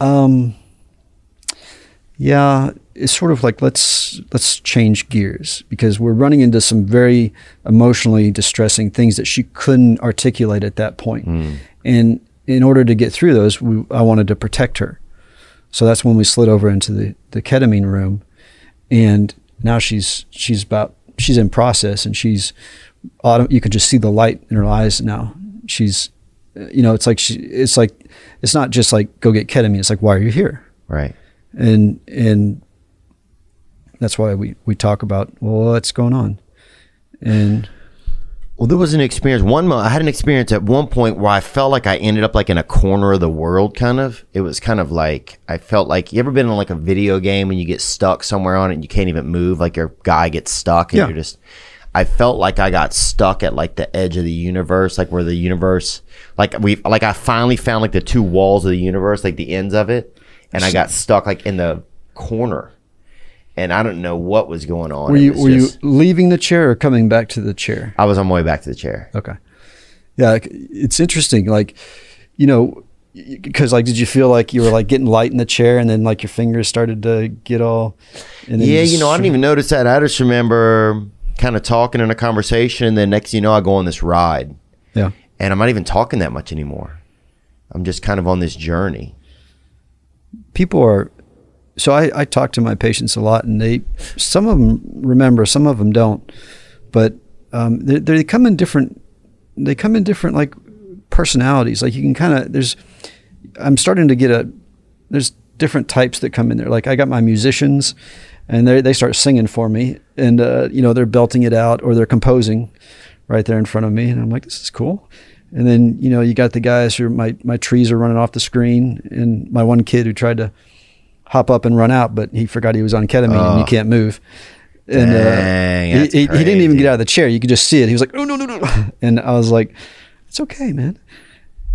Um, yeah, it's sort of like let's let's change gears because we're running into some very emotionally distressing things that she couldn't articulate at that point. And in order to get through those, we, I wanted to protect her. So that's when we slid over into the, the ketamine room, and now she's she's about she's in process and she's you can just see the light in her eyes now. She's you know it's like she it's like it's not just like go get ketamine. It's like why are you here? Right. and and that's why we we talk about well what's going on and Well, there was an experience. One, I had an experience at one point where I felt like I ended up like in a corner of the world. Kind of. It was kind of like I felt like you ever been in like a video game when you get stuck somewhere on it and you can't even move. Like your guy gets stuck and Yeah. you're just. I felt like I got stuck at like the edge of the universe, like where the universe, like we, like I finally found like the two walls of the universe, like the ends of it, and I got stuck like in the corner, and I don't know what was going on. were you were just- you leaving the chair or coming back to the chair I was on my way back to the chair. okay yeah it's interesting like you know because like did you feel like you were like getting light in the chair and then like your fingers started to get all and then Yeah, just- you know, I didn't even notice that. I just remember kind of talking in a conversation, and then next thing you know, I go on this ride, yeah. And I'm not even talking that much anymore. I'm just kind of on this journey. people are so I, I talk to my patients a lot and they some of them remember some of them don't. But um, they, they come in different they come in different like personalities. Like you can kind of there's i'm starting to get a there's different types that come in there. Like i got my musicians and they, they start singing for me and uh, you know they're belting it out or they're composing right there in front of me and i'm like this is cool and then you know you got the guys who my my trees are running off the screen and my one kid who tried to hop up and run out but he forgot he was on ketamine and you can't move and Oh. Dang, uh, that's he, he, he didn't even get out of the chair you could just see it he was like oh no no no no." and i was like it's okay man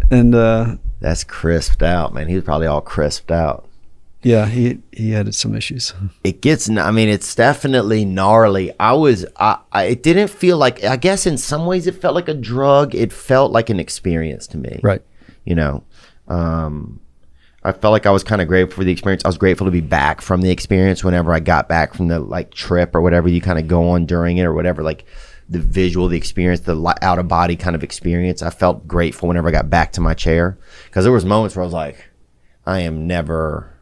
and uh That's crisped out, man. He was probably all crisped out. Yeah he he had some issues It gets. I mean, it's definitely gnarly. I was. I, I. It didn't feel like. I guess in some ways it felt like a drug. It felt like an experience to me. right you know um i felt like i was kind of grateful for the experience i was grateful to be back from the experience whenever i got back from the like trip or whatever you kind of go on during it or whatever like the visual the experience the out of body kind of experience i felt grateful whenever i got back to my chair because there was moments where i was like i am never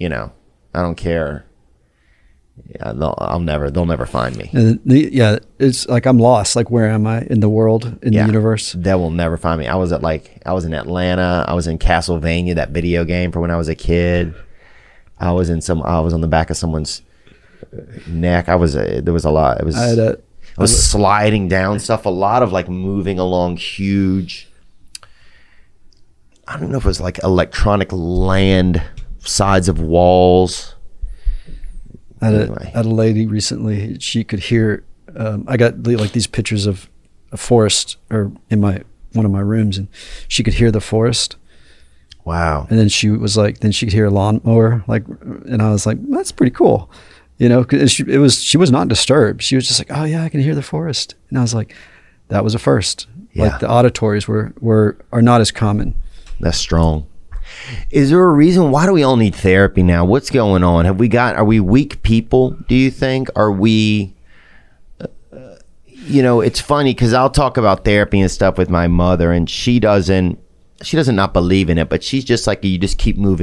you know i don't care yeah, they'll, i'll never they'll never find me the, yeah it's like i'm lost like where am i in the world in Yeah. the universe They will never find me. I was at like I was in Atlanta. I was in Castlevania, that video game for when I was a kid. I was in some. I was on the back of someone's neck. I was. Uh, there was a lot. It was. i had a I was sliding down stuff. A lot of like moving along huge. I don't know if it was like electronic land sides of walls. I had, Anyway. a, had a lady recently. She could hear. Um, I got the, like these pictures of a forest or in my one of my rooms, and she could hear the forest. Wow. And then she was like, then she could hear a lawnmower, like, and I was like, that's pretty cool, you know. 'cause she, it was she was not disturbed. She was just like, oh yeah, I can hear the forest, and I was like, that was a first. Yeah. Like the auditories were were are not as common. That's strong. Is there a reason why do we all need therapy now? What's going on? Have we got are we weak people, do you think? Are we uh, you know, it's funny cuz I'll talk about therapy and stuff with my mother and she doesn't she doesn't not believe in it, but she's just like you just keep moving